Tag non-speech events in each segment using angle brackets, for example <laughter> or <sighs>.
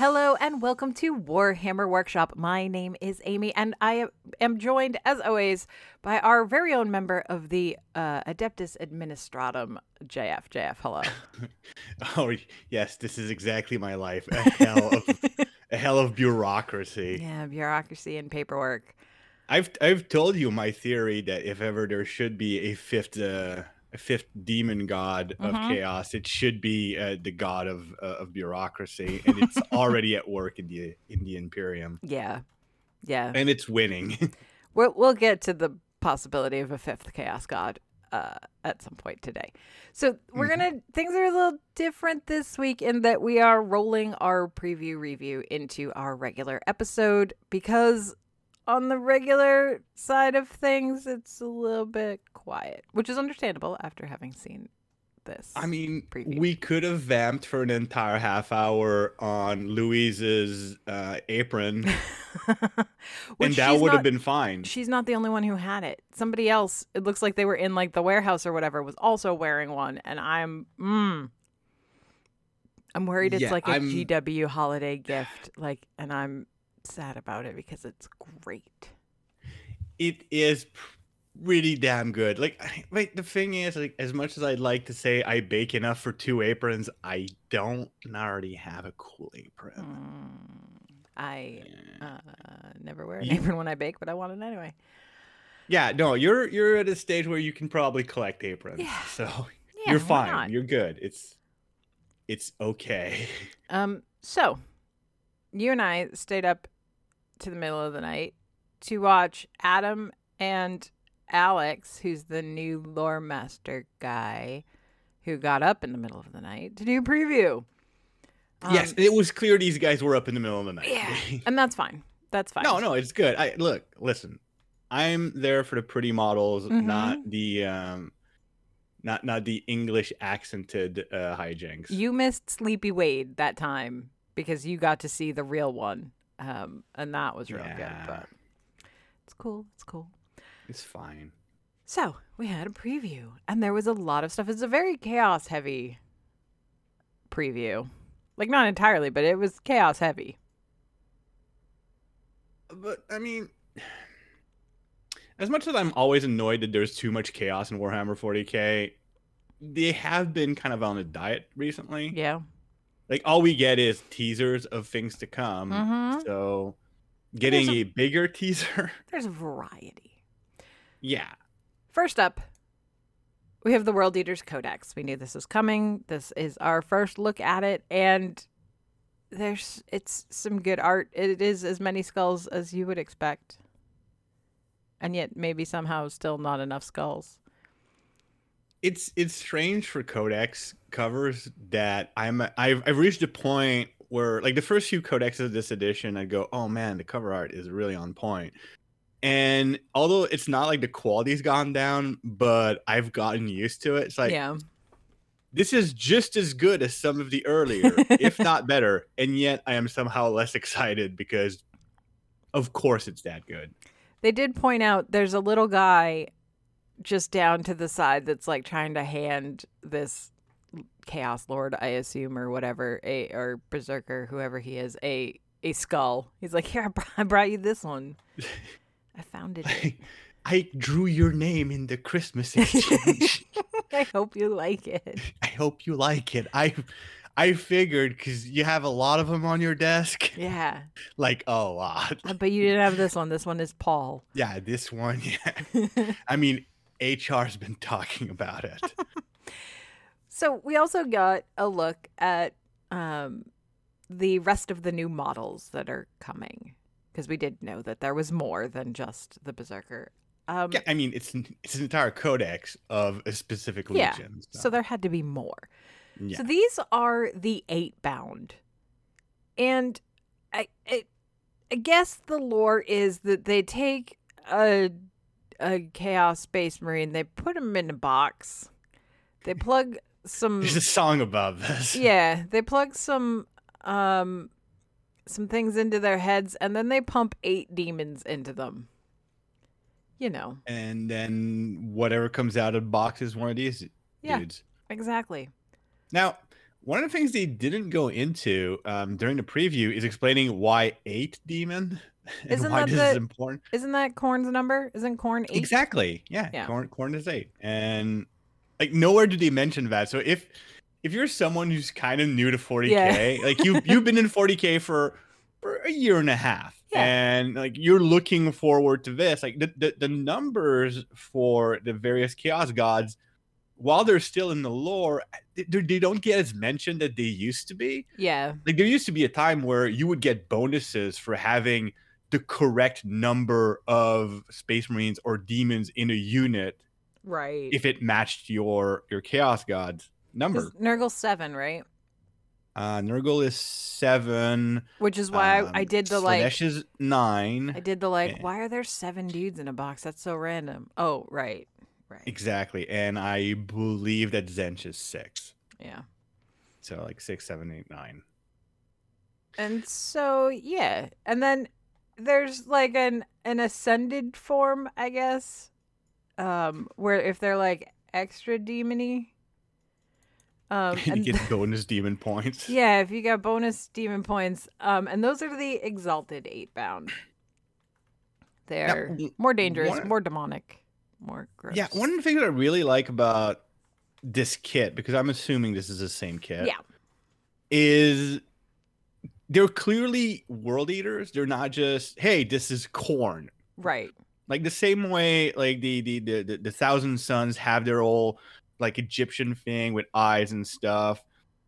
Hello and welcome to Warhammer Workshop. My name is Amy, and I am joined, as always, by our very own member of the uh, Adeptus Administratum, JF. JF, hello. <laughs> Oh yes, this is exactly my life. A hell of <laughs> a hell of bureaucracy. Yeah, bureaucracy and paperwork. I've I've told you my theory that if ever there should be a fifth uh, fifth demon god of Mhm. chaos, it should be uh, the god of uh, of bureaucracy, and it's <laughs> already at work in the in the Imperium, Yeah, yeah. and it's winning. <laughs> We'll we'll get to the possibility of a fifth chaos god uh, at some point today. So we're Mhm. gonna things are a little different this week in that we are rolling our preview review into our regular episode because on the regular side of things it's a little bit quiet, which is understandable after having seen this. I mean, Preview. we could have vamped for an entire half hour on Louise's uh, apron, <laughs> and that would not- have been fine. She's not the only one who had it. Somebody else, it looks like they were in like the warehouse or whatever, was also wearing one. And I'm, mm, I'm worried it's Yeah, like a I'm- GW holiday gift. Like, and I'm sad about it because it's great. it is pretty damn good. Like, like the thing is, like, as much as I'd like to say I bake enough for two aprons, I don't already have a cool apron. Mm, I Yeah. uh, never wear an You- apron when I bake, but I want it anyway. Yeah, no, you're you're at a stage where you can probably collect aprons, Yeah. so Yeah, you're fine. You're good. It's it's okay. Um, so you and I stayed up to the middle of the night to watch Adam and Alex, who's the new lore master guy who got up in the middle of the night to do a preview. yes, Um, it was clear these guys were up in the middle of the night. Yeah. <laughs> and that's fine. That's fine. no, no, it's good. I look, listen. I'm there for the pretty models, Mhm. not the um not not the English accented uh hijinks. You missed Sleepy Wade that time because you got to see the real one. Um, and that was real Yeah. good, but it's cool. It's cool. It's fine. So we had a preview, and there was a lot of stuff. It's a very chaos heavy preview. Like, not entirely, but it was chaos heavy. But I mean, <sighs> as much as I'm always annoyed that there's too much chaos in Warhammer 40k, they have been kind of on a diet recently. Yeah. Like all we get is teasers of things to come. Mhm. So getting There's a bigger teaser, <laughs> There's a variety. yeah. First up, we have the World Eaters Codex. We knew this was coming. This is our first look at it, and there's it's some good art. It is as many skulls as you would expect, and yet maybe somehow still not enough skulls. It's it's strange for codex covers that i'm i've, I've reached a point where like the first few codexes of this edition i go oh man the cover art is really on point. And although it's not like the quality's gone down but i've gotten used to it. It's like yeah. this is just as good as some of the earlier if <laughs> not better. And yet i am somehow less <laughs> excited because of course it's that good. They did point out there's a little guy just down to the side that's like trying to hand this chaos lord, I assume, or whatever, a or berserker, whoever he is, a a skull. He's like, here, I br- I brought you this one. <laughs> I found it. I, I drew your name in the christmas exchange <laughs> I hope you like it. <laughs> I hope you like it. I I figured because you have a lot of them on your desk, Yeah, like a lot. Uh, but you didn't have this one. This one is Paul. Yeah, this one. Yeah, I mean, HR's been talking about it. <laughs> So we also got a look at um, the rest of the new models that are coming because we did know that there was more than just the berserker. Um, Yeah, I mean, it's an- it's an entire codex of a specific Yeah, legion. so there had to be more. yeah. So these are the eight bound, and I, I, I guess the lore is that they take a a chaos space marine, they put him in a box, they plug some There's a song above this. <laughs> yeah, they plug some um some things into their heads, and then they pump eight demons into them. You know, And then whatever comes out of the box is one of these Yeah. dudes. exactly. Now, One of the things they didn't go into um, during the preview is explaining why eight demon <laughs> and Isn't why that this the- is important. Isn't that Khorne's number? Isn't Khorne eight? Exactly. Yeah. Yeah. Khorne, Khorne is eight, and like nowhere did they mention that. So if if you're someone who's kind of new to 40k, Yeah. <laughs> like you you've been in <laughs> 40k for for a year and a half, Yeah. and like you're looking forward to this, like the, the the numbers for the various chaos gods. While they're still in the lore, they, they don't get as mentioned that they used to be Yeah. like there used to be a time where you would get bonuses for having the correct number of space marines or demons in a unit Right. if it matched your your chaos god's number. Nurgle's seven, right? uh nurgle is seven Which is why I, I um, did the like. Slaanesh is nine I did the like. Yeah. Why are there seven dudes in a box? That's so random. Oh, right. Right. exactly and i believe that Tzeentch is six Yeah. so like six seven eight nine And so yeah, and then there's like an an ascended form, I guess, um, where if they're like extra demony, um, <laughs> you and get <laughs> bonus demon points yeah, if you got bonus demon points, um, and those are the exalted eight bound. They're w- more dangerous, one- more demonic, more gross. yeah one of the things that i really like about this kit because i'm assuming this is the same kit Yeah. is they're clearly world eaters. They're not just, hey, this is Khorne. right. Like the same way, like the the the, the, the Thousand Sons have their old like Egyptian thing with eyes and stuff.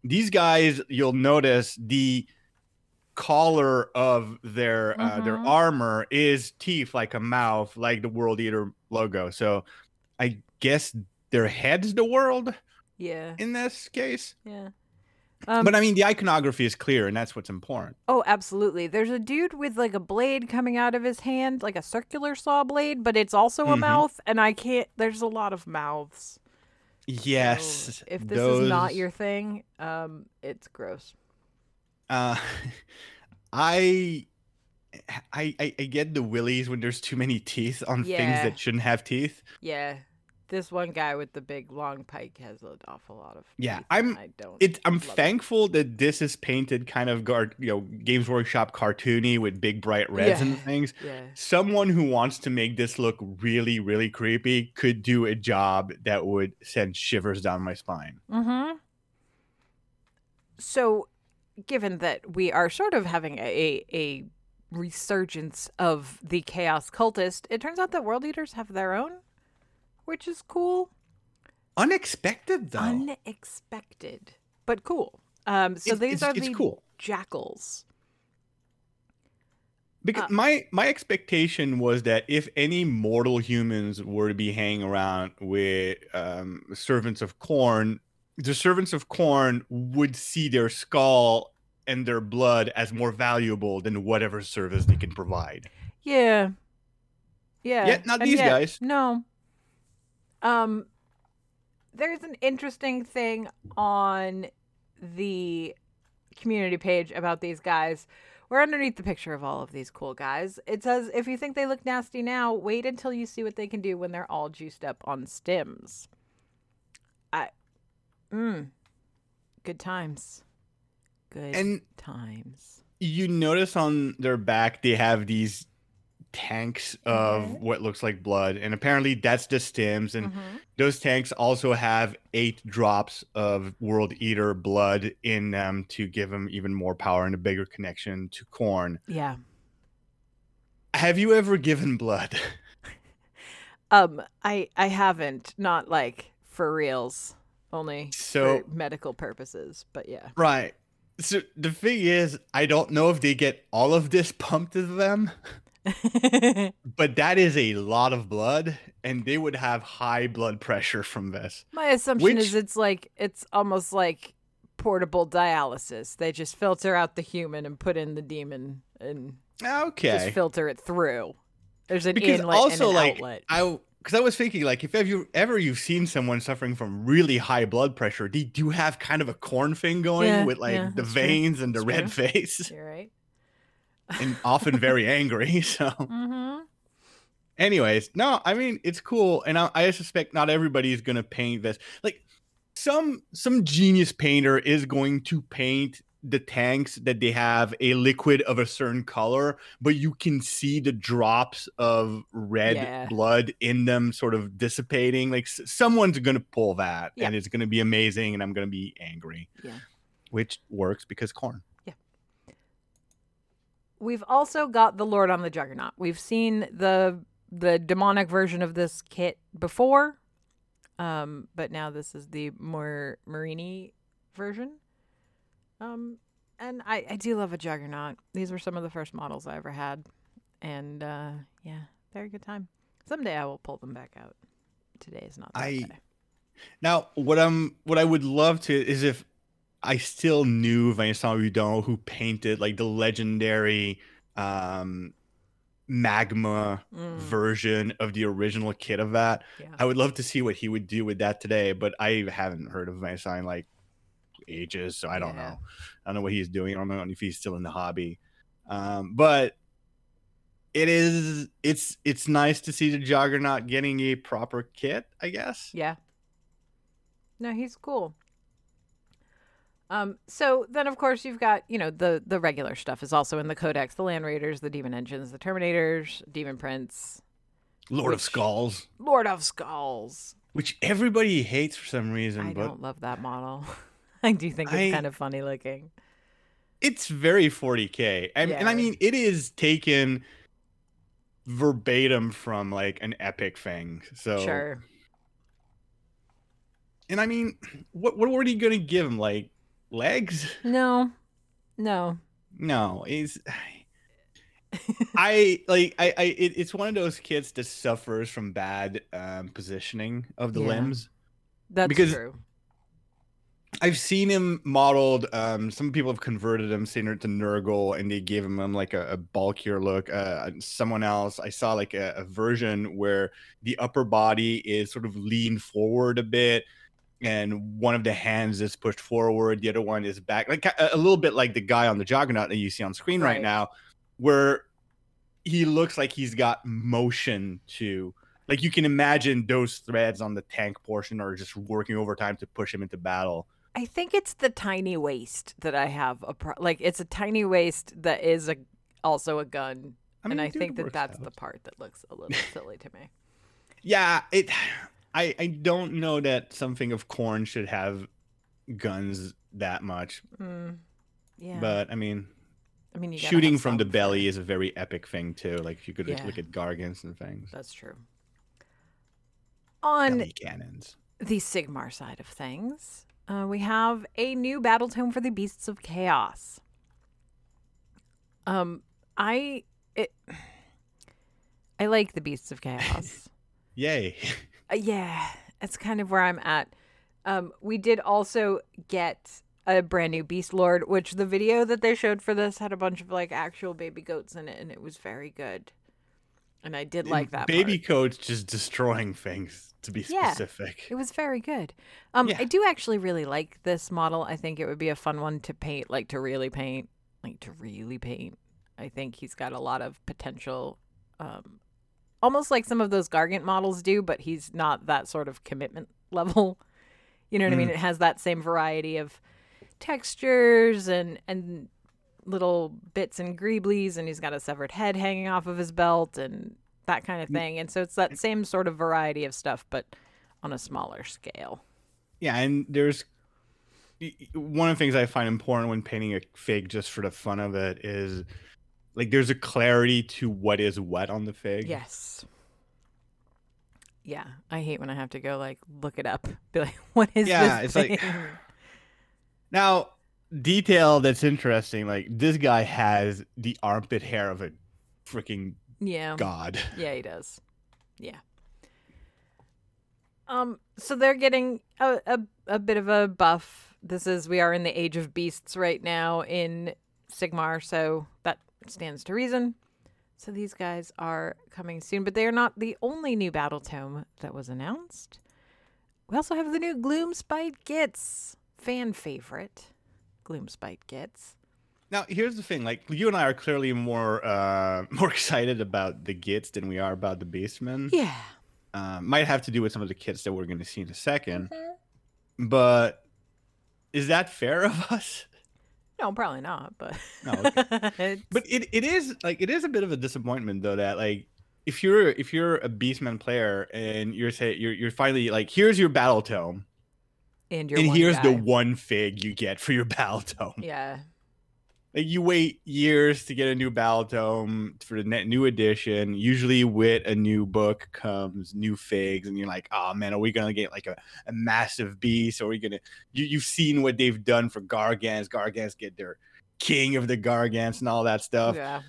These guys, you'll notice the collar of their uh, their Mhm. armor is teeth like a mouth, like the World Eater logo. So I guess their head's the world Yeah. in this case. Yeah. Um, but I mean, the iconography is clear, and that's what's important. Oh, absolutely. There's a dude with like a blade coming out of his hand, like a circular saw blade, but it's also a Mhm. mouth, and I can't. There's a lot of mouths. So Yes. if this is not your thing, um, it's gross. uh <laughs> I I I I get the willies when there's too many teeth on things that shouldn't have teeth. Yeah, this one guy with the big long pike has an awful lot of. Yeah, teeth, I'm- I don't. It I'm love it. thankful that this is painted kind of guard, you know, Games Workshop cartoony with big bright reds Yeah. and things. <laughs> Yeah. Someone who wants to make this look really really creepy could do a job that would send shivers down my spine. Mm-hmm. So, given that we are sort of having a a resurgence of the chaos cultist, it turns out that world eaters have their own, which is cool. Unexpected though. Unexpected, but cool. Um, so It's- these it's, are the cool. jackals. Because Uh, my my expectation was that if any mortal humans were to be hanging around with um, servants of Khorne, the servants of Khorne would see their skull and their blood as more valuable than whatever service they can provide. Yeah. Yeah. Yet not and these yet- guys. No. Um there's an interesting thing on the community page about these guys. We're underneath the picture of all of these cool guys. It says if you think they look nasty now, wait until you see what they can do when they're all juiced up on stims. I mm. Good times. Good And times. you notice on their back they have these tanks of Mhm. what looks like blood, and apparently that's the stims and Mhm. Those tanks also have eight drops of World Eater blood in them to give them even more power and a bigger connection to Khorne. Yeah. Have you ever given blood? <laughs> Um, I I haven't, not like for reals, only So- for medical purposes. But yeah, right. So the thing is, I don't know if they get all of this pumped to them, <laughs> but that is a lot of blood, and they would have high blood pressure from this. my assumption is it's like it's almost like portable dialysis. They just filter out the human and put in the demon and just Okay. filter it through. There's an Because inlet also, and an like, outlet. I because I was thinking like if ever ever you've seen someone suffering from really high blood pressure, they do have kind of a Khorne thing going Yeah, with like yeah, the that's true. veins and the That's red face, You're right. and often very <laughs> angry. <laughs> So, Mm-hmm. anyways, no, I mean it's cool, and I, I suspect not everybody is gonna paint this. Like, some some genius painter is going to paint the tanks that they have a liquid of a certain color, but you can see the drops of red Yeah. blood in them sort of dissipating. Like s- someone's going to pull that Yeah. and it's going to be amazing and I'm going to be angry. Yeah. Which works because Khorne. Yeah. We've also got the Lord on the Juggernaut. We've seen the the demonic version of this kit before, um, but now this is the more Marini version. Um, and I, I do love a Juggernaut. These were some of the first models I ever had, and uh, yeah, very good time. Someday I will pull them back out. Today is not I- day. Now, what I'm what I would love to is if I still knew Vincent Hudon who painted like the legendary um magma Mm, version of the original kit of that. yeah. I would love to see what he would do with that today, but I haven't heard of Vincent in ages, so I don't Yeah. know. I don't know what he's doing. I don't know if he's still in the hobby. Um, but it is it's it's nice to see the Juggernaut getting a proper kit, I guess. Yeah. No, he's cool. Um, so then of course you've got, you know, the the regular stuff is also in the codex, the Land Raiders, the Demon Engines, the Terminators, Demon Prince, Lord of Skulls, Lord of Skulls. which everybody hates for some reason, I but don't love that model. <laughs> <laughs> I do think it's I- kind of funny looking. it's very 40k. And, and I mean, it is taken verbatim from like an epic thing. So Sure. And I mean, what what were you gonna give him? Like legs? No. No. No, he's. I like I, I it, it's one of those kids that suffers from bad um, positioning of the Yeah. limbs. That's Because- true. I've seen him modeled. Um, some people have converted him similar to Nurgle, and they gave him um, like a, a bulkier look. Uh, someone else, I saw like a, a version where the upper body is sort of leaned forward a bit, and one of the hands is pushed forward, the other one is back, like a, a little bit like the guy on the Juggernaut that you see on screen right, Right. now, where he looks like he's got motion to. Like you can imagine those threads on the tank portion are just working overtime to push him into battle. I think it's the tiny waist that I have a pro- like it's a tiny waist that is a also a gun and I dude, think that that's out. the part that looks a little <laughs> silly to me. Yeah, it. I I don't know that something of Khorne should have guns that much, Mm, yeah, but I mean, I mean, you shooting from the belly is a very epic thing too. Like if you could Yeah. look at gargants and things, That's true. On belly cannons. the Sigmar side of things, uh, we have a new battle tome for the Beasts of Chaos. Um, I it, I like the Beasts of Chaos. <laughs> Yay! <laughs> Uh, yeah, that's kind of where I'm at. Um, we did also get a brand new Beast Lord, which the video that they showed for this had a bunch of like actual baby goats in it, and it was very good. And I did like that. baby part. coats just destroying things. To be Yeah. specific, It was very good. Um, Yeah. I do actually really like this model. I think it would be a fun one to paint, like to really paint, like to really paint. I think he's got a lot of potential, um, almost like some of those Gargant models do, but he's not that sort of commitment <laughs> level. You know what I mean? Mm. It has that same variety of textures and and little bits and greeblies, and he's got a severed head hanging off of his belt and that kind of thing. And so it's that same sort of variety of stuff, but on a smaller scale. yeah, and there's one of the things I find important when painting a fig just for the fun of it is like there's a clarity to what is what on the fig. Yes. Yeah, I hate when I have to go like look it up. Be like, <laughs> what is Yeah, this? Yeah, it's like- <laughs> <laughs> Now, detail that's interesting, like this guy has the armpit hair of a freaking yeah, god. yeah, he does. Yeah. Um. So they're getting a, a a bit of a buff. This is we are in the age of beasts right now in Sigmar, so that stands to reason. So these guys are coming soon, but they are not the only new battle tome that was announced. We also have the new Gloomspite Gits, fan favorite. Gloomspite Gits. Now, here's the thing: like you and I are clearly more uh <laughs> more excited about the Gits than we are about the Beastmen. Yeah. Uh, might have to do with some of the kits that we're going to see in a second. but is that fair of <laughs> us? No, probably not. But No, okay. <laughs> But it, it is like it is a bit of a disappointment though that like if you're if you're a Beastman player and you're say you're you're finally like here's your battle tome and and here's the one fig you get for your battle tome. yeah. Like you wait years to get a new battle tome for the net new edition. Usually with a new book comes new figs, and you're like, oh man, are we gonna get like a, a massive beast? Or are we gonna you you've seen what they've done for Gargants. Gargants get their king of the Gargants and all that stuff. Yeah.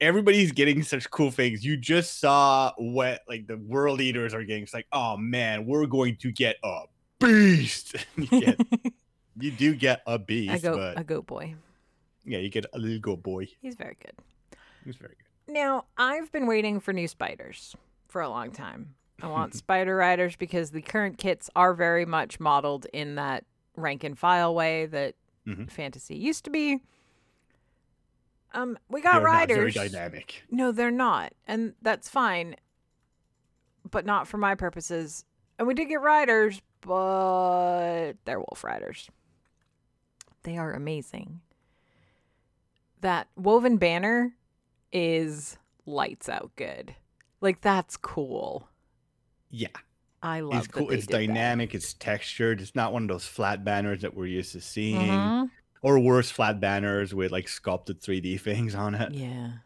Everybody's getting such cool things. You just saw what like the World Eaters are getting. It's like, oh man, we're going to get a beast. <laughs> you, get, <laughs> you do get a beast, a goat, but a goat boy. Yeah, you get a little boy. He's very good. He's very good. Now, I've been waiting for new spiders for a long time. I want <laughs> spider riders because the current kits are very much modeled in that rank and file way that Mhm. fantasy used to be. Um, we got They're riders. very dynamic. No, they're not. And that's fine. But not for my purposes. And we did get riders, but they're wolf riders. They are amazing. That woven banner is lights out good. Like that's cool. Yeah, I love it's cool. It's did that. dynamic. It's textured. It's not one of those flat banners that we're used to seeing, Mhm. or worse, flat banners with like sculpted 3D <laughs> things on it. Yeah.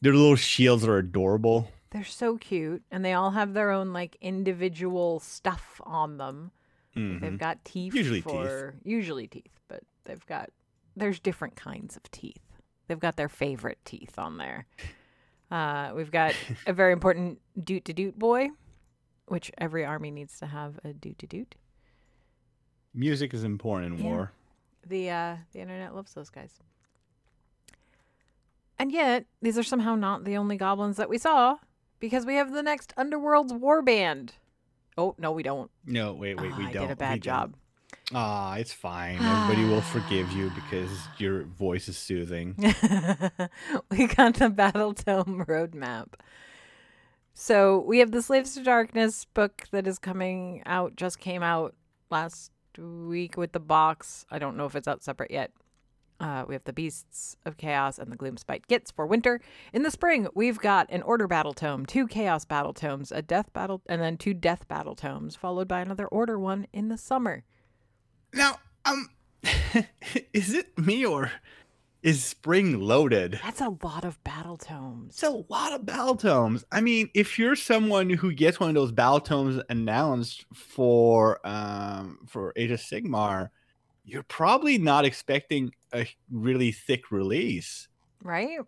Their little shields are adorable. They're so cute and they all have their own like individual stuff on them. Mhm. They've got teeth Usually teeth. usually teeth, but they've got there's different kinds of teeth. They've got their favorite teeth on there. Uh, we've got <laughs> a very important doot to doot boy, which every army needs to have a doot to doot. Music is important in Yeah. war. The uh, the internet loves those guys. And yet, these are somehow not the only goblins that we saw, because we have the next Underworld's war band. Oh no, we don't. No, wait, wait, Ah, we I don't. did a bad job. Ah, it's fine. Everybody will forgive you <sighs> because your voice is soothing. <laughs> we got the Battle Tome roadmap. So we have the Slaves to Darkness book that is coming out, just came out last week with the box. I don't know if it's out separate yet. Uh, we have the Beasts of Chaos and the Gloomspite Gits for winter. In the spring, we've got an Order Battle Tome, two Chaos Battle Tomes, a Death Battle, and then two Death Battle Tomes, followed by another Order one in the summer. Now, um, <laughs> is it me or is spring loaded? That's a lot of Battle Tomes. It's a lot of battle tomes. I mean, if you're someone who gets one of those battle tomes announced for um for Age of Sigmar, you're probably not expecting a really thick release. right?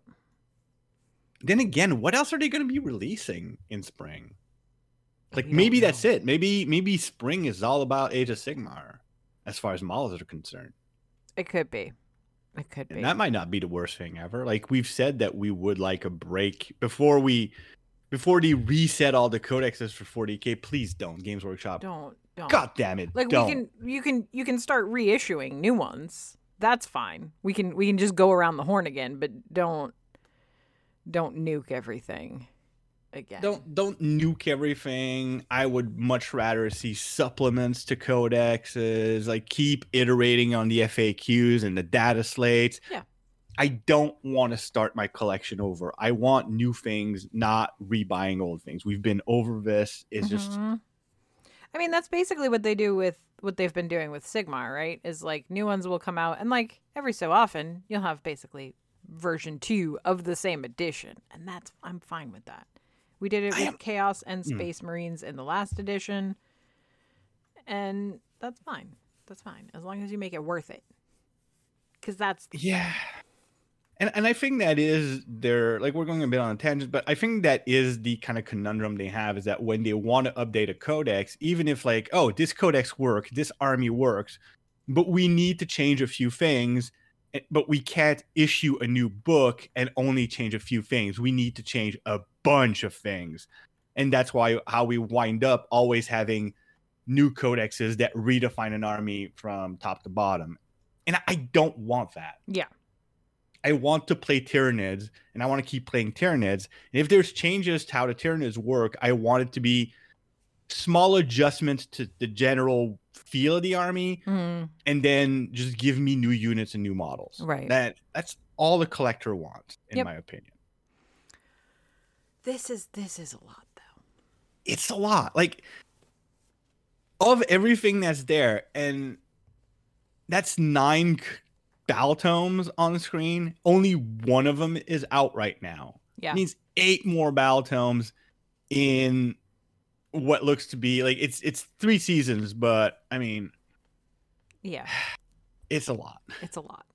Then again, what else are they going to be releasing in spring? Like We maybe that's it. Maybe maybe spring is all about Age of Sigmar, as far as models are concerned. It could be. It could be. That might not be the worst thing ever. Like we've said that we would like a break before we before they reset all the codexes for 40k. Please don't, Games Workshop. don't don't. God damn it. like don't. we can you can you can start reissuing new ones. That's fine. We can we can just go around the horn again, but don't don't nuke everything again. don't don't nuke everything. I would much rather see supplements to codexes, like keep iterating on the FAQs and the data slates. Yeah. I don't want to start my collection over. I want new things, not rebuying old things. We've been over this. It's just Mhm. I mean, that's basically what they do with what they've been doing with Sigmar, right? Is like new ones will come out and like every so often you'll have basically version 2 of the same edition, and that's I'm fine with that. We did it I with am- Chaos and Mm. Space Marines in the last edition, and that's fine. That's fine as long as you make it worth it. Cuz that's Yeah. And and I think that is their like we're going a bit on a tangent, but I think that is the kind of conundrum they have is that when they want to update a codex, even if like, oh, this codex works, this army works, but we need to change a few things, Eh, but we can't issue a new book and only change a few things. We need to change a bunch of things. And that's why how we wind up always having new codexes that redefine an army from top to bottom. And I don't want that. yeah. I want to play Tyranids and I want to keep playing Tyranids. And if there's changes to how the Tyranids work, I want it to be small adjustments to the general feel of the army, Mhm. and then just give me new units and new models. Right. That that's all the collector wants, in Yep. my opinion. This is this is a lot though. It's a lot. Like of everything that's there, and that's nine c- battle tomes on the screen. Only one of them is out right now. Yeah. It needs eight more battle tomes in what looks to be like it's it's three seasons, but I mean Yeah. <sighs> it's a lot. It's a lot.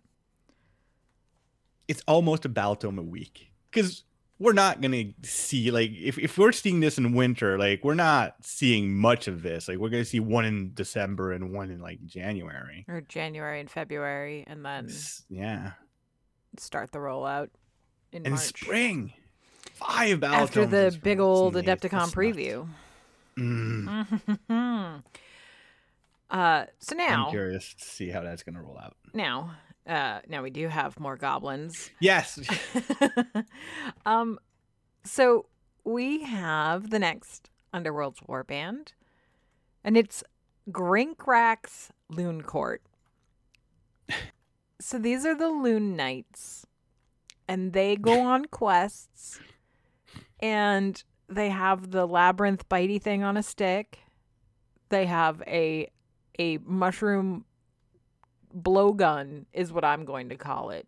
It's almost a battle a week because we're not gonna see like if, if we're seeing this in winter, like we're not seeing much of this. Like we're gonna see one in December and one in like January. Or January and February and then Yeah, start the rollout in spring. Five battle After the big old Adepticon preview. nuts. Mm, <laughs> uh so now I'm curious to see how that's gonna roll out. now uh now we do have more goblins. Yes. <laughs> um so we have the next Underworld's Warband and it's Grinkrak's Loon Court. So these are the Loon Knights and they go <laughs> on quests and they have the labyrinth bitey thing on a stick. They have a a mushroom blowgun is what I'm going to call it.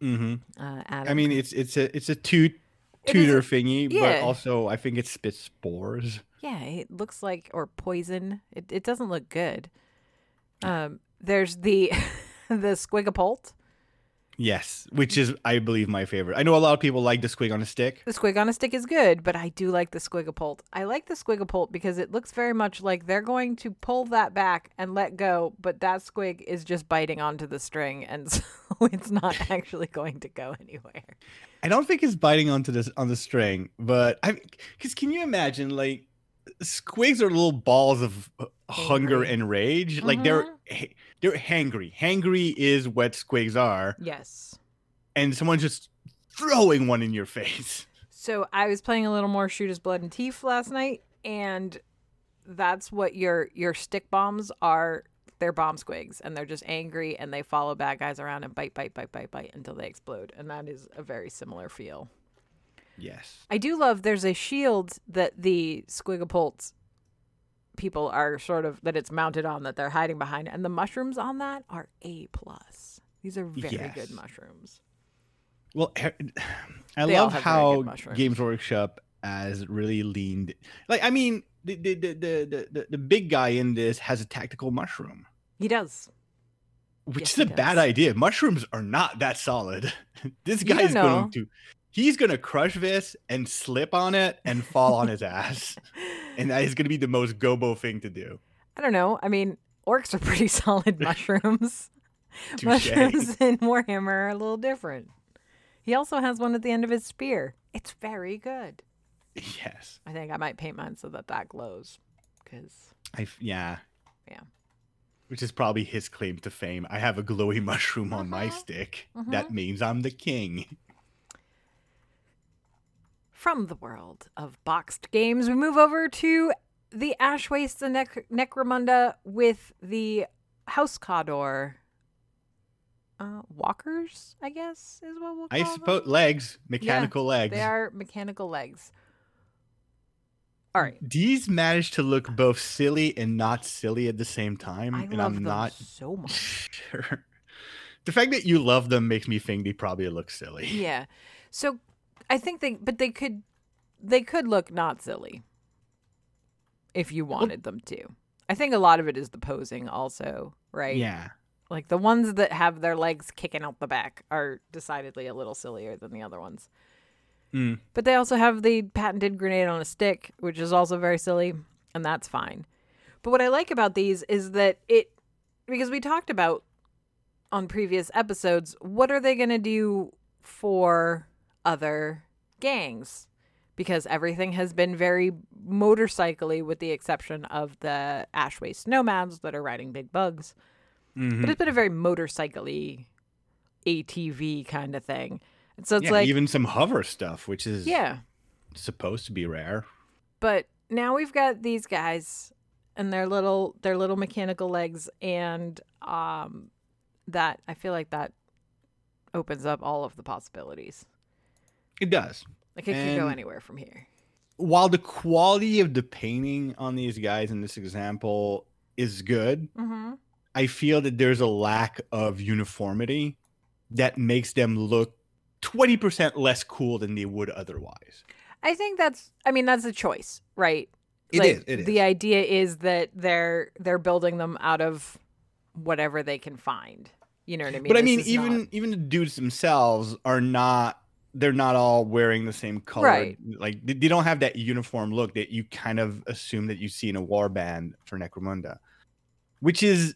hmm Uh, Adam. I mean, it's it's a it's a two It is tutor a- thingy, yeah. but also I think it spits spores. yeah, it looks like or poison. It it doesn't look good. Um, there's the <laughs> the squigapult. Yes, which is I believe my favorite. I know a lot of people like the squig on a stick. The squig on a stick is good, but I do like the squigapult. I like the squigapult because it looks very much like they're going to pull that back and let go, but that squig is just biting onto the string, and <laughs> so it's not <laughs> actually going to go anywhere. I don't think it's biting onto this on the string, but I because can you imagine like squigs are little balls of hunger and rage. Like they're mm-hmm. they're hangry. Hangry is what squigs are, Yes. and someone just throwing one in your face. So I was playing a little more Shootas Blood and Teeth last night, and that's what your your stick bombs are. They're bomb squigs, and they're just angry, and they follow bad guys around and bite, bite, bite, bite, bite until they explode, and that is a very similar feel. Yes. I do love there's a shield that the Squigapults people are sort of that it's mounted on that they're hiding behind, and the mushrooms on that are a plus. These are very Yes. good mushrooms. Well, <sighs> I They love how. Games Workshop has really leaned. Like, I mean, the the, the the the the big guy in this has a tactical mushroom, He does. which Yes, is a bad idea. Mushrooms are not that solid. <laughs> this guy's going to. He's gonna crush this and slip on it and fall on his ass, <laughs> and that is gonna be the most gobo thing to do. I don't know. I mean, orcs are pretty <laughs> solid mushrooms. <laughs> Mushrooms <laughs> in Warhammer are a little different. He also has one at the end of his spear. It's very good. Yes, I think I might paint mine so that that glows. Because I yeah Yeah. Which is probably his claim to fame. I have a glowy mushroom on my Mhm. stick. Mhm. That means I'm the king. From the world of boxed games, we move over to the Ash Waste and Nec- Necromunda with the House Cawdor. Uh, walkers, I guess, is what we'll call I suppose them. legs, mechanical legs. They are mechanical legs. All right. These manage to look both silly and not silly at the same time, I and love I'm them not so much. <laughs> sure. The fact that you love them makes me think they probably look silly. Yeah. So I think they but they could they could look not silly if you wanted them to. I think a lot of it is the posing also, right? Yeah. Like the ones that have their legs kicking out the back are decidedly a little sillier than the other ones. Mm. But they also have the patented grenade on a stick, which is also very silly, and that's fine. But what I like about these is that it because we talked about on previous episodes, what are they going to do for other gangs? Because everything has been very motorcycly with the exception of the Ash Waste Nomads that are riding big bugs. Mhm. But it's been a very motorcycly ATV kind of thing. And so it's yeah, like even some hover stuff, which is yeah, supposed to be rare. but now we've got these guys and their little their little mechanical legs and um that I feel like that opens up all of the possibilities. It does. Like it could go anywhere from here. While the quality of the painting on these guys in this example is good, Mm-hmm. I feel that there's a lack of uniformity that makes them look 20% less cool than they would otherwise. I think that's I mean that's a choice, right? It like, is. It is. The idea is that they're they're building them out of whatever they can find. You know what I mean? but I mean, even not- even the dudes themselves are not. They're not all wearing the same color. Right. Like they, don't have that uniform look that you kind of assume that you see in a war band for Necromunda, which is,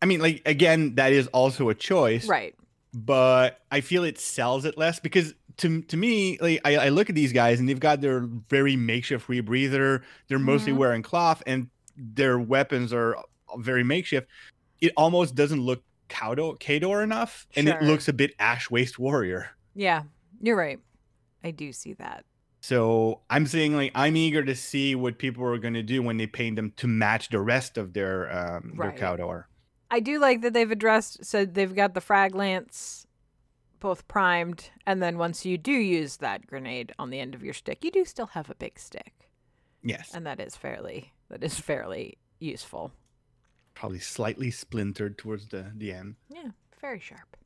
I mean, like again, that is also a choice. right. but I feel it sells it less because to to me, like I, I look at these guys and they've got their very makeshift rebreather. They're mostly Mhm. wearing cloth and their weapons are very makeshift. It almost doesn't look Cawdor, Cawdor enough, and it looks a bit Ash Waste Warrior. Yeah, you're right. I do see that. So I'm saying like I'm eager to see what people are going to do when they paint them to match the rest of their um Right. their Cawdor. I do like that they've addressed so they've got the frag lance both primed and then once you do use that grenade on the end of your stick, you do still have a big stick. Yes, And that is fairly that is fairly useful. probably slightly splintered towards the the end. Yeah, very sharp.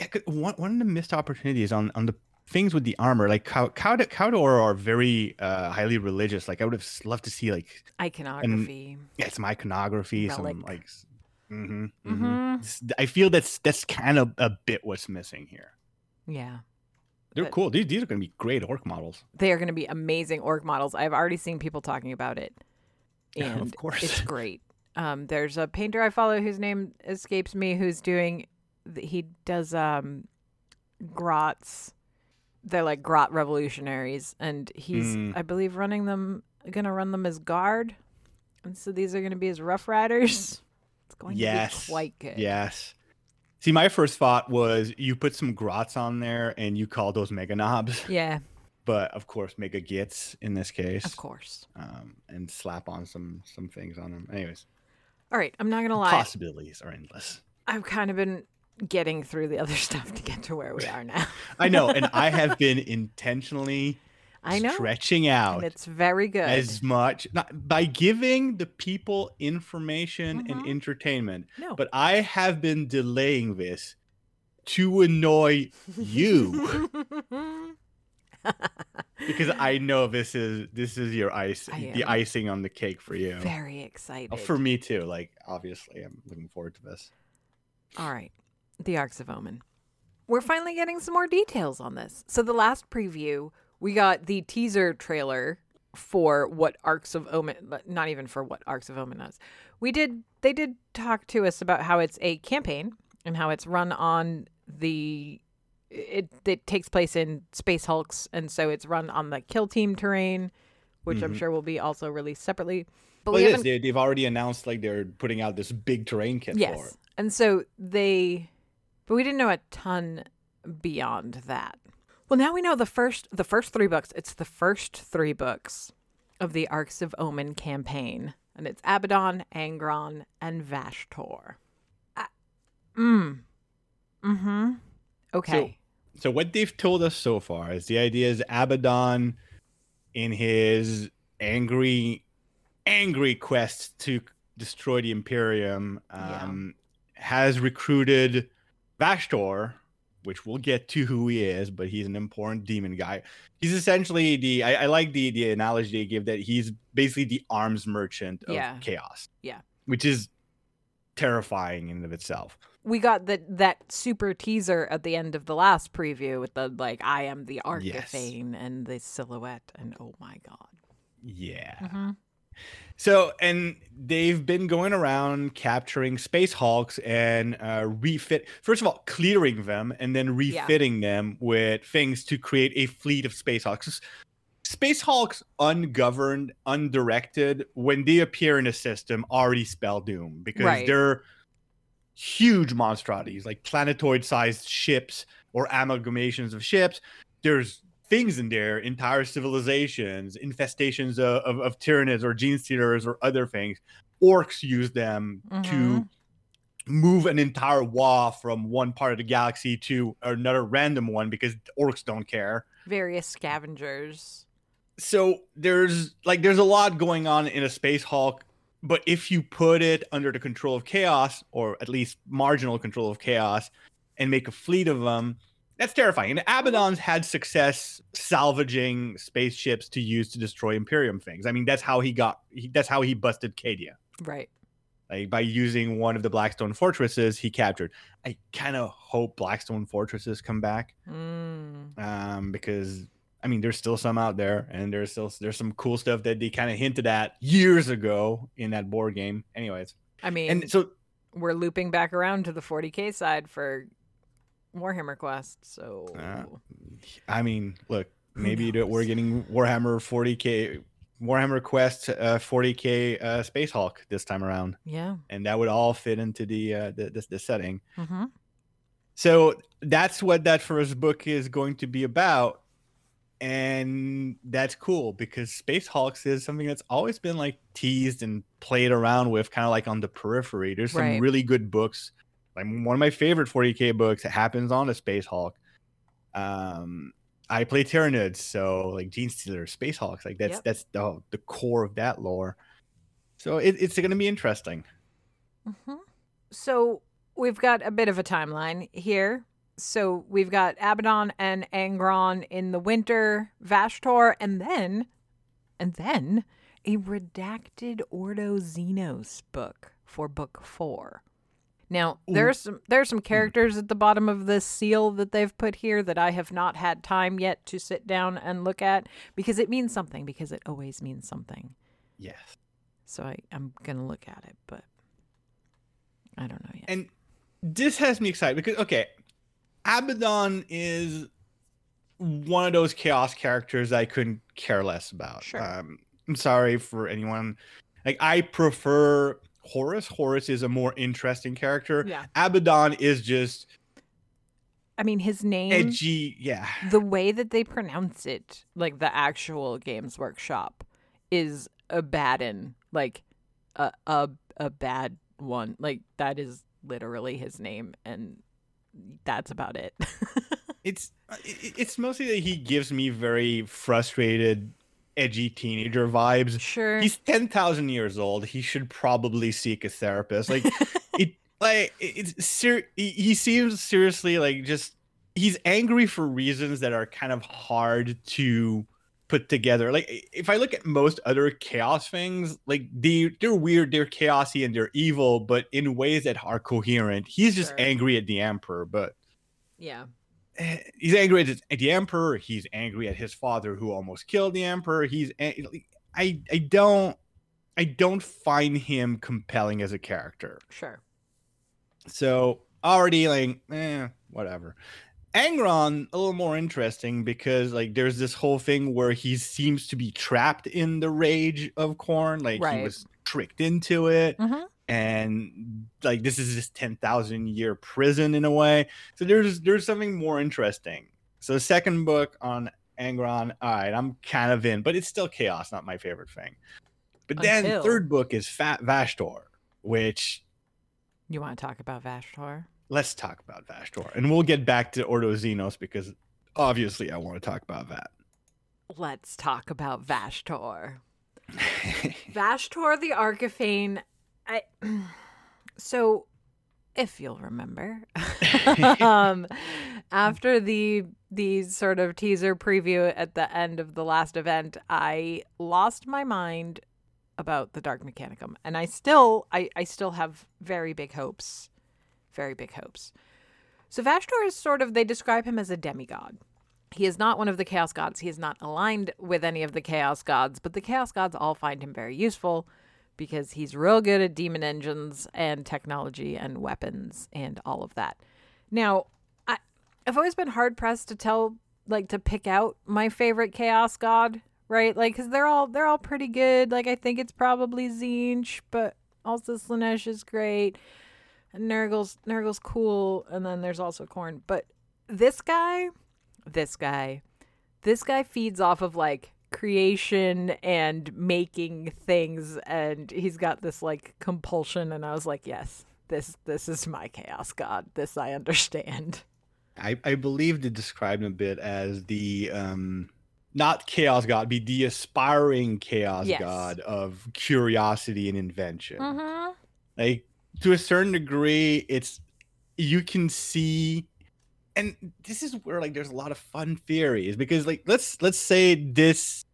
Yeah, one one of the missed opportunities on on the things with the armor, like Cow Cow Cawdor are very uh highly religious. Like I would have loved to see like Iconography. yeah, some iconography, some like. mhm, mhm. Mhm. S- I feel that's that's kind of a bit what's missing here. Yeah. They're But- cool. These these are going to be great orc models. They are going to be amazing orc models. I've already seen people talking about it. Yeah, <laughs> of course. it's <laughs> great. Um, there's a painter I follow whose name escapes me who's doing, he does um, grots. They're like grot revolutionaries. And he's, Mm. I believe, running them, going to run them as guard. And so these are going to be his rough riders. It's going to Yes. be quite good. Yes. See, my first thought was you put some grots on there and you call those mega knobs, Yeah, but of course, mega gits in this case. of course. um, and slap on some some things on them. Anyways, All right. I'm not to lie. possibilities are endless. I've kind of been getting through the other <laughs> stuff to get to where we are now. I know, and I <laughs> have been intentionally I know. stretching And out it's very good. as much not, by giving the people information and Mhm. entertainment. no. But I have been delaying this to annoy you <laughs> because I know this is this is your ice, the icing on the cake for you. very excited. For me too. Like obviously, I'm looking forward to this. All right. The Arks of Omen. We're finally getting some more details on this. So the last preview, we got the teaser trailer for what Arks of Omen not even for what Arks of Omen is. We did they did talk to us about how it's a campaign and how it's run on the it it takes place in Space Hulks and so it's run on the kill team terrain, which I'm Mhm. sure will be also released separately. But Well, we it is. They, they've already announced like they're putting out this big terrain kit for it. Yes. And so they but we didn't know a ton beyond that. Well, now we know the first the first 3 books. It's the first 3 books of the Arks of Omen campaign, and it's Abaddon, Angron, and Vashtorr. Ah, Mm. Mhm. Okay. So what they've told us so far is the idea is Abaddon, in his angry, angry quest to destroy the Imperium, Yeah. um, has recruited Vashtorr, which we'll get to who he is, but he's an important demon guy. He's essentially the I, I like the the analogy they give that he's basically the arms merchant of Yeah. chaos. Yeah. Which is terrifying in and of itself. we got that that super teaser at the end of the last preview with the like I am the Arkifane and the silhouette and oh my god. Yeah. Mhm. So, and they've been going around capturing space hulks and uh, refit. First of all, clearing them and then Yeah. refitting them with things to create a fleet of space hulks. Space hulks, ungoverned, undirected, when they appear in a system, already spell doom because Right. they're huge monstrosities, like planetoid-sized ships or amalgamations of ships. There's things in there, entire civilizations, infestations of, of, of Tyranids or gene stealers or other things. Orcs use them to Mhm. move an entire wall from one part of the galaxy to another random one because orcs don't care. Various scavengers. So there's like there's a lot going on in a space hulk, but if you put it under the control of chaos or at least marginal control of chaos and make a fleet of them, that's terrifying. And Abaddon's had success salvaging spaceships to use to destroy Imperium things. I mean, that's how he got he, that's how he busted Cadia. Right. like by using one of the Blackstone fortresses he captured. I kind of hope Blackstone fortresses come back Mm. um, because I mean there's still some out there, and there's still there's some cool stuff that they kind of hinted at years ago in that board game. Anyways, I mean, and so we're looping back around to the 40k side for Warhammer Quest. So Uh, I mean, look, maybe we're getting Warhammer 40k. Warhammer Quest uh, 40k uh, Space Hulk this time around, yeah. and that would all fit into the uh, the, the, the setting. hmm So that's what that first book is going to be about. And that's cool because Space Hulks is something that's always been like teased and played around with, kind of like on the periphery. There's some Right. really good books. Like one of my favorite 40k books happens on a Space Hulk. Um, I play Tyranids, so like Genestealer, Space Hulks, like that's Yep. that's the the core of that lore. So it, it's going to be interesting. hmm So we've got a bit of a timeline here. So we've got Abaddon and Angron in the winter, Vashtorr, and then, and then a redacted Ordo Xenos book for book four. Now there's some there's some characters at the bottom of this seal that they've put here that I have not had time yet to sit down and look at because it means something because it always means something. Yes. So I, I'm gonna look at it, but I don't know yet. and this has me excited because okay abaddon is one of those chaos characters i couldn't care less about Sure. um i'm sorry for anyone like i prefer horus horus is a more interesting character yeah. abaddon is just I mean, his name, edgy yeah the way that they pronounce it, like the actual Games Workshop, is Abaddon, like a a a bad one. Like that is literally his name, and that's about it. <laughs> it's uh, it's mostly that he gives me very frustrated edgy teenager vibes sure. he's 10,000 years old. He should probably seek a therapist. Like <laughs> it like it's ser- he seems seriously like just he's angry for reasons that are kind of hard to put together. Like if I look at most other chaos things, like they they're weird, they're chaosy and they're evil, but in ways that are coherent. He's just Sure. angry at the emperor, but yeah. Eh, he's angry at, the emperor he's angry at his father who almost killed the emperor he's i i don't i don't find him compelling as a character. Sure. so already like eh, whatever. Angron a little more interesting because like there's this whole thing where he seems to be trapped in the rage of Khorne like he was tricked into it. Hmm and like this is this 10,000 year prison in a way. So there's there's something more interesting. So the second book on Angron, all right, I'm kind of in, but it's still chaos, not my favorite thing. But then Until- third book is Fat Vashtorr, which You want to talk about Vashtorr? let's talk about Vashtorr. And we'll get back to Ordo Xenos because obviously I want to talk about that. Let's talk about Vashtorr. <laughs> Vashtorr the Arkifane. I so if you'll remember, <laughs> um, after the the sort of teaser preview at the end of the last event, I lost my mind about the Dark Mechanicum, and I still I I still have very big hopes, very big hopes. So Vashtorr is sort of they describe him as a demigod. He is not one of the Chaos Gods. He is not aligned with any of the Chaos Gods, but the Chaos Gods all find him very useful because he's real good at demon engines and technology and weapons and all of that. Now, I, I've always been hard pressed to tell, like, to pick out my favorite Chaos God, right? Like, because they're all they're all pretty good. Like, I think it's probably Tzeentch, but also Slaanesh is great, and Nurgle's Nurgle's cool, and then there's also Khorne. But this guy, this guy, this guy feeds off of like creation and making things and he's got this like compulsion and I was like, yes, this this is my chaos god. This I understand. I, I believe they described him a bit as the um not chaos god, be the aspiring chaos Yes. god of curiosity and invention. Mm-hmm. Like to a certain degree, it's you can see and this is where like there's a lot of fun theories because like let's let's say this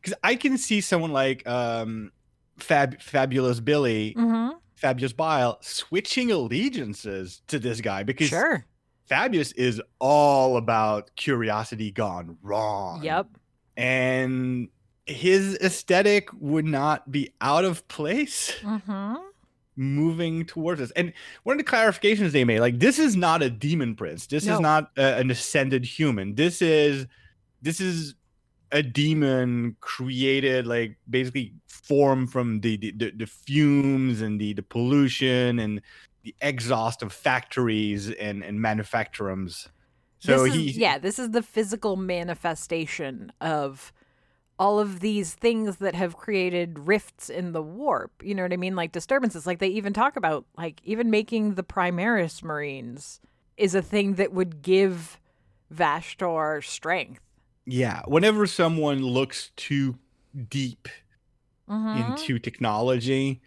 because I can see someone like um Fab Fabulous Billy, Mm-hmm. Fabulous Bile switching allegiances to this guy because Sure. Fabius is all about curiosity gone wrong. Yep. And his aesthetic would not be out of place Mm-hmm. Moving towards us. And one of the clarifications they made, like this is not a demon prince. This No. is not a, an ascended human. This is this is a demon created like basically formed from the the, the, the fumes and the the pollution and the exhaust of factories and and manufactorums. So this he yeah, this is the physical manifestation of all of these things that have created rifts in the warp. You know what I mean? Like disturbances. Like they even talk about like even making the Primaris Marines is a thing that would give Vashtorr strength. yeah, whenever someone looks too deep Mhm. into technology,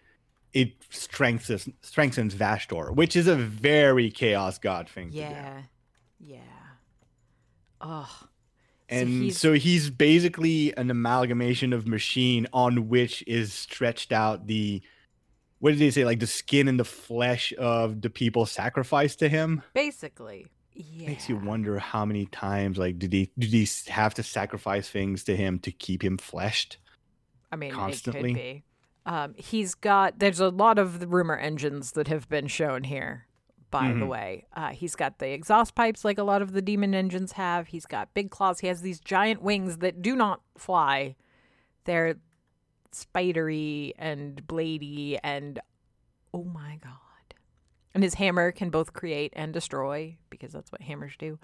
it strengthens strengthens Vashtorr, which is a very chaos god thing. Yeah. Yeah. Oh. And he's- so he's basically an amalgamation of machine on which is stretched out the what did they say like the skin and the flesh of the people sacrificed to him Basically. Yeah. makes you wonder how many times like did he did he have to sacrifice things to him to keep him fleshed I mean, constantly. it could be. Um, he's got. There's a lot of the rumor engines that have been shown here. By the Mhm. way, uh, he's got the exhaust pipes like a lot of the demon engines have. He's got big claws. He has these giant wings that do not fly. They're spidery and bladey and oh my god. And his hammer can both create and destroy because that's what hammers do.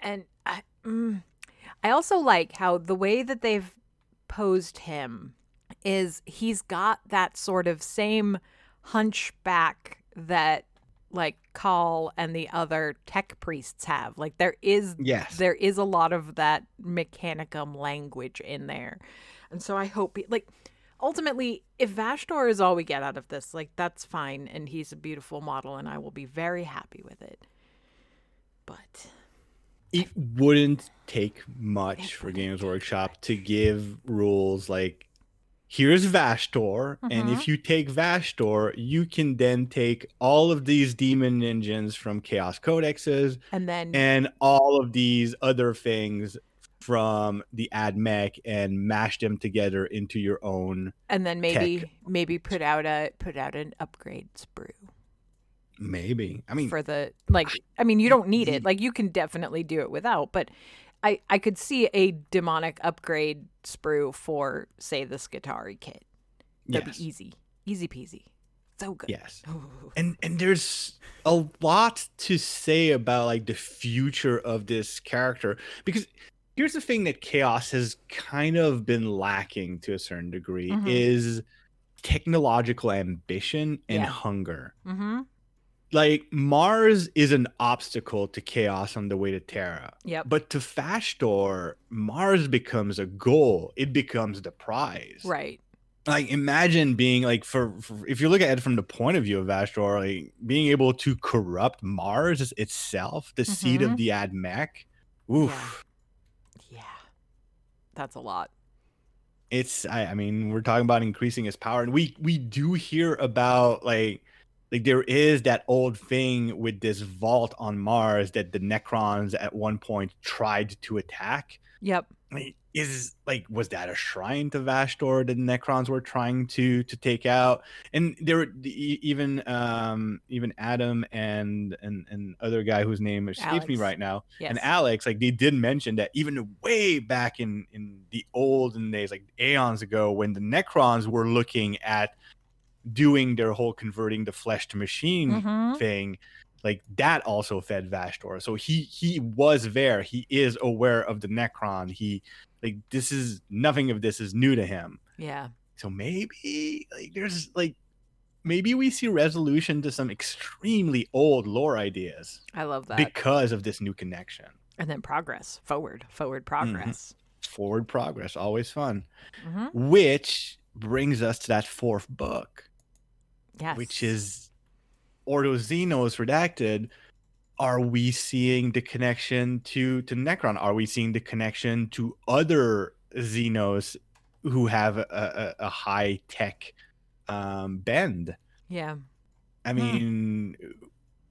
And I, mm, I also like how the way that they've posed him is he's got that sort of same hunchback that like Cawl and the other tech priests have. Like there is yes there is a lot of that mechanicum language in there. And so I hope like ultimately if Vashtorr is all we get out of this, like that's fine and he's a beautiful model and I will be very happy with it. But it wouldn't take much for Games Workshop to give rules like here's Vashtorr, and Mhm. if you take Vashtorr, you can then take all of these demon engines from Chaos Codexes and then and all of these other things from the AdMech and mash them together into your own. and then maybe tech. maybe put out a put out an upgrade sprue. Maybe. I mean, for the like i mean you don't need it like you can definitely do it without but i i could see a demonic upgrade sprue for say the Skitarii kit that'd yes. be easy easy peasy so good Yes. <laughs> Ooh. and and there's a lot to say about like the future of this character because here's the thing that chaos has kind of been lacking to a certain degree Mhm. is technological ambition and Yeah. hunger mm-hmm like mars is an obstacle to chaos on the way to terra yep but to Vashtorr, mars becomes a goal it becomes the prize right like imagine being like for, for if you look at it from the point of view of Vashtorr, like being able to corrupt Mars itself, the seed Mhm. of the Admech. Oof. yeah that's a lot It's I, I mean, we're talking about increasing his power. And we we do hear about like like there is that old thing with this vault on Mars that the Necrons at one point tried to attack. yep is like was that a shrine to Vashtorr that the Necrons were trying to to take out? And there were the- even um even Adam and and and other guy whose name escapes me right now yes and Alex like they did mention that even way back in in the olden days like aeons ago when the Necrons were looking at doing their whole converting the flesh to machine Mhm. thing like that also fed Vashtorr. So he he was there. He is aware of the Necron. He like this is nothing of this is new to him. Yeah. So maybe like there's like maybe we see resolution to some extremely old lore ideas I love that. because of this new connection. and then progress, forward, forward Mm-hmm. progress. Forward progress, always fun. hmm Which brings us to that fourth book, Yes. which is Ordo Xenos redacted. Are we seeing the connection to to Necron? Are we seeing the connection to other Xenos who have a, a, a high tech um, bend? yeah. I Hmm. mean,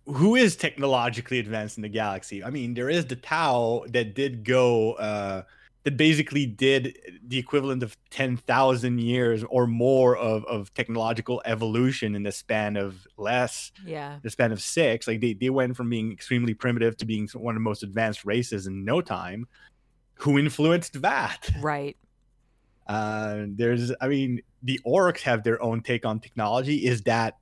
who is technologically advanced in the galaxy? I mean, there is the Tau that did go, uh, that basically did the equivalent of 10,000 years or more of, of technological evolution in the span of less, Yeah. the span of six. Like they, they went from being extremely primitive to being one of the most advanced races in no time. Who influenced that? Right. Uh, there's, I mean, the orcs have their own take on technology. Is that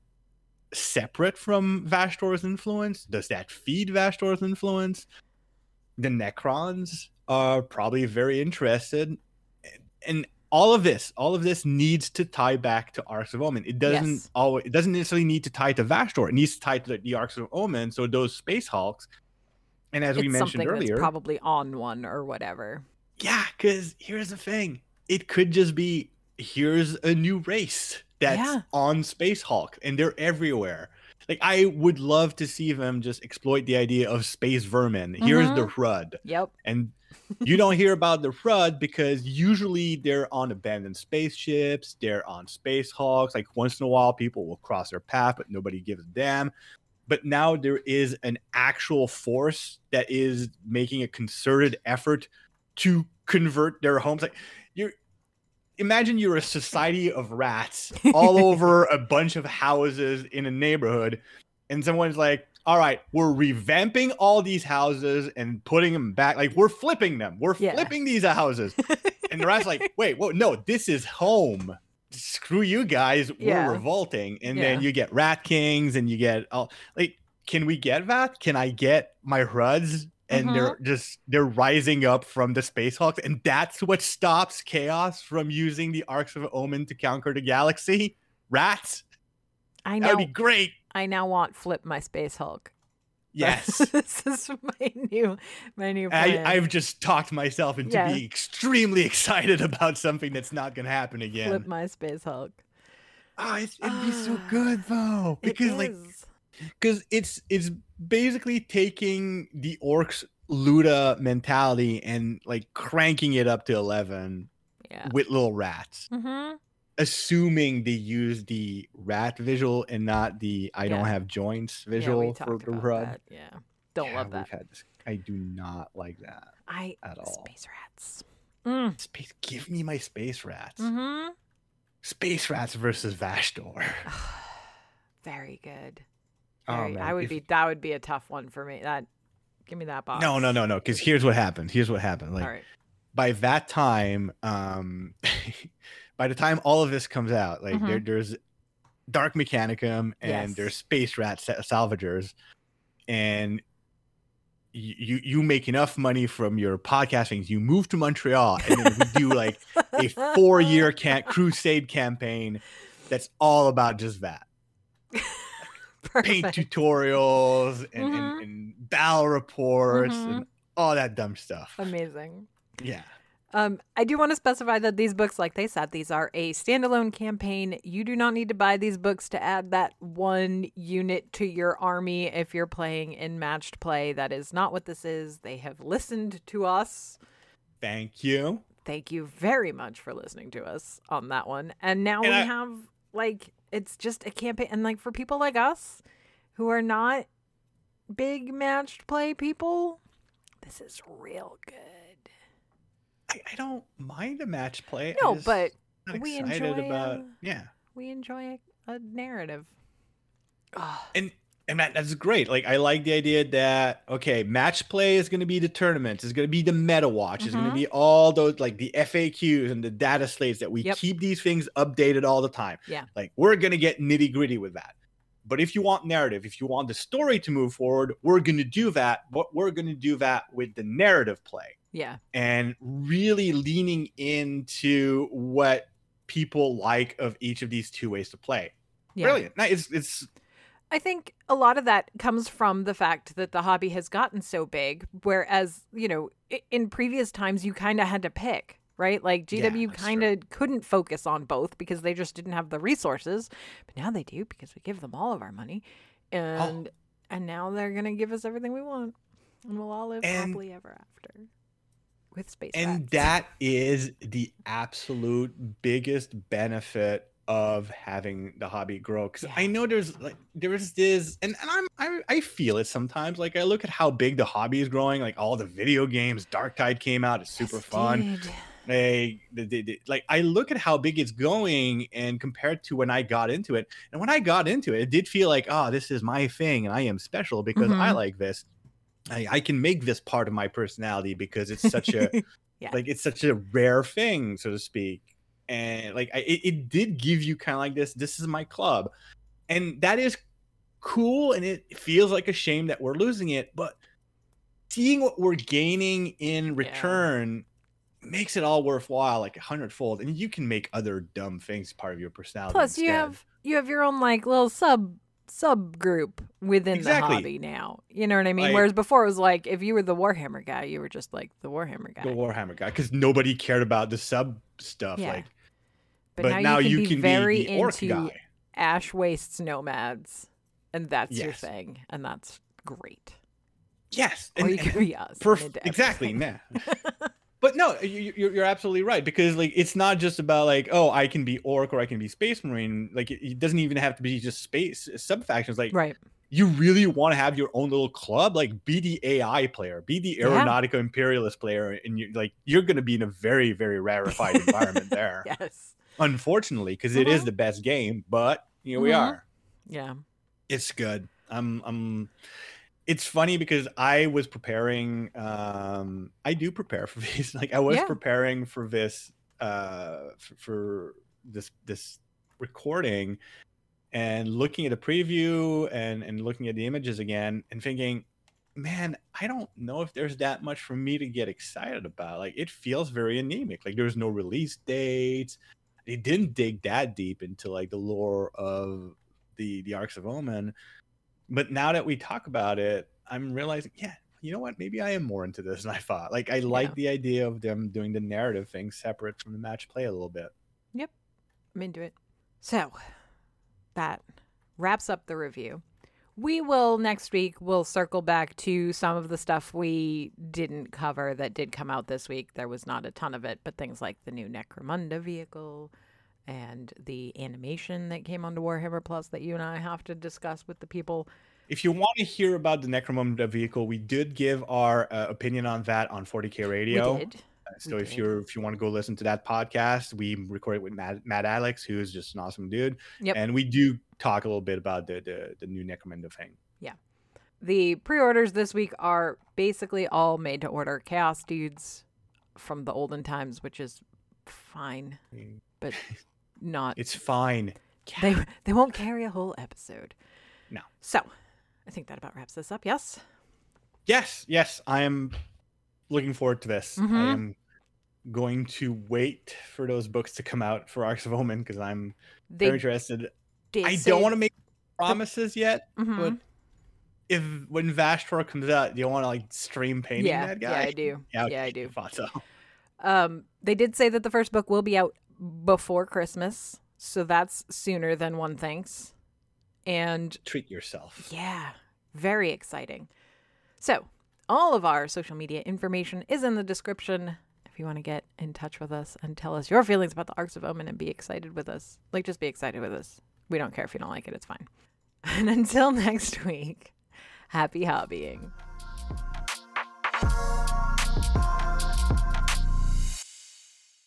separate from Vashtorr's influence? Does that feed Vashtorr's influence? The Necrons are probably very interested, and all of this, all of this needs to tie back to Arks of Omen. It doesn't Yes. always, it doesn't necessarily need to tie to Vashtorr. It needs to tie to the, the Arks of Omen. So those Space Hulks, and as we mentioned earlier, probably on one or whatever. yeah, because here's the thing. It could just be here's a new race that's Yeah. on Space Hulk and they're everywhere. Like I would love to see them just exploit the idea of space vermin. Here's the mm-hmm. Hrud. Yep. And <laughs> you don't hear about the Hrud because usually they're on abandoned spaceships, they're on Space Hulks. Like once in a while people will cross their path, but nobody gives a damn. But now there is an actual force that is making a concerted effort to convert their homes. Like you're imagine you're a society of rats all <laughs> over a bunch of houses in a neighborhood, and someone's like, all right, we're revamping all these houses and putting them back. Like we're flipping them. We're Yeah. flipping these houses. <laughs> and the rat's like, wait, whoa, no, this is home. Screw you guys. We're Yeah. revolting. And then you get Rat Kings and you get all like, can we get that? Can I get my Hruds? And they're Mm-hmm. just they're rising up from the Space Hulks, and that's what stops Chaos from using the Arks of Omen to conquer the galaxy. Rats, I know that'd be great. I now want flip my space Hulk. Yes. <laughs> this is my new my new I, plan. I've just talked myself into Yeah. being extremely <laughs> excited about something that's not going to happen again. flip my space Hulk. Oh, it's, it'd be so good though, because like, because it's it's basically taking the orcs Luda mentality and like cranking it up to eleven yeah. with little rats, Mm-hmm. assuming they use the rat visual and not the I don't Yeah. have joints Yeah, visual for talked the about that. Yeah. Don't Yeah, love that. this- I do not like that I at all. space rats. Mm. Space, give me my space rats. Mm-hmm. Space rats versus Vashtorr. <sighs> Very good. Oh, I would if- be that would be a tough one for me. That give me that box. No, no, no, no. Because here's what happened. Here's what happened. Like right. by that time, um, <laughs> by the time all of this comes out, like there, Mhm. there's Dark Mechanicum and Yes. there's Space Rat sa- Salvagers, and you, you you make enough money from your podcasting. You move to Montreal, and then we do like a four year <laughs> can crusade campaign that's all about just that <laughs> paint tutorials and, Mhm. and, and battle reports Mhm. and all that dumb stuff. Amazing. Yeah. Um, I do want to specify that these books, like they said, these are a standalone campaign. You do not need to buy these books to add that one unit to your army if you're playing in matched play. That is not what this is. They have listened to us. Thank you. Thank you very much for listening to us on that one. And now And we I- have like it's just a campaign and like for people like us who are not big matched play people, this is real good. I, I don't mind a match play. No, but we enjoy, about uh, yeah. we enjoy a, a narrative. Oh, And and that, that's great. Like I like the idea that okay, match play is going to be the tournaments. It's going to be the meta watch. It's going Mhm. to be all those like the FAQs and the data slates that we Yep. keep these things updated all the time. Yeah. Like we're going to get nitty gritty with that. But if you want narrative, if you want the story to move forward, we're going to do that. But we're going to do that with the narrative play Yeah. and really leaning into what people like of each of these two ways to play. Yeah. Brilliant. It's it's I think a lot of that comes from the fact that the hobby has gotten so big, whereas, you know, in previous times you kind of had to pick, right? Like GW that's kind of couldn't focus on both because they just didn't have the resources. But now they do because we give them all of our money. Oh. And and now they're going to give us everything we want. And we'll all live And- happily ever after with space and rats. that is the absolute biggest benefit of having the hobby grow because i know there's like there's this and, and i'm I, I feel it sometimes like i look at how big the hobby is growing like all the video games Darktide came out it's super Yes, fun they, they, they- like I look at how big it's going and compared to when I got into it. And when I got into it, it did feel like, oh, this is my thing and I am special because I Mhm. like this. I, I can make this part of my personality because it's such a <laughs> Yeah. like it's such a rare thing, so to speak. And like I, it, it did give you kind of like this, this is my club. And that is cool and it feels like a shame that we're losing it, but seeing what we're gaining in return makes it all worthwhile like a hundredfold and you can make other dumb things part of your personality Plus, you have you have your own like little sub subgroup within Exactly. the hobby now. You know what I mean? Like- Whereas before it was like if you were the Warhammer guy, you were just like the Warhammer guy. the warhammer guy because nobody cared about the sub stuff Yeah. like but, but, now, now, you you can can, be very be orc into guy Ash Wastes nomads, and that's your thing, and that's great. yes or and- you can be us. perf- exactly nah. <laughs> but no you, you're, you're absolutely right because like it's not just about like oh i can be orc or i can be space marine like it, it doesn't even have to be just space uh, sub factions like right. you really want to have your own little club like be the ai player be the Yeah. imperialist player and you're like you're going to be in a very very rarefied <laughs> environment there Yes. Unfortunately because it is Mhm. the best game but here we Mhm. are Yeah. it's good i'm i'm it's funny because i was preparing um i do prepare for <laughs> these like i was Yeah. preparing for this uh for, for this this recording and looking at a preview and and looking at the images again and thinking man i don't know if there's that much for me to get excited about like it feels very anemic like there's no release dates they didn't dig that deep into like the lore of the the arks of omen but now that we talk about it i'm realizing yeah you know what maybe i am more into this <laughs> than i thought like i like Yeah. the idea of them doing the narrative thing separate from the match play a little bit Yep. I'm into it. So that wraps up the review. We will next week we'll circle back to some of the stuff we didn't cover that did come out this week. There was not a ton of it, but things like the new Necromunda vehicle and the animation that came onto Warhammer Plus that you and I have to discuss with the people. if you want to hear about the necromunda vehicle we did give our uh, opinion on that on 40k radio We did. So if you're if you want to go listen to that podcast we recorded with matt, matt alex who's just an awesome dude Yep. and we do talk a little bit about the the, the new necromunda thing Yeah. The pre-orders this week are basically all made to order chaos dudes from the olden times, which is fine, <laughs> but not it's fine they they won't carry a whole episode. No. So, I think that about wraps this up. Yes. Yes, yes, I am looking forward to this. I Mhm. am going to wait for those books to come out for <laughs> Arks of Omen because I'm They very interested. I don't want to make promises yet, Mhm. but if when Vashtorr comes out, do you want to like stream painting yeah, that yeah. I do. <laughs> Yeah, Yeah, I do. <laughs> Thought so. Um, they did say that the first book will be out before Christmas, so that's sooner than one thinks. And Treat yourself. Yeah, very exciting. So, all of our social media information is in the description if you want to get in touch with us and tell us your feelings about the Arks of Omen and be excited with us. Like, just be excited with us. We don't care if you don't like it, it's fine. <laughs> And until <laughs> next week, happy hobbying.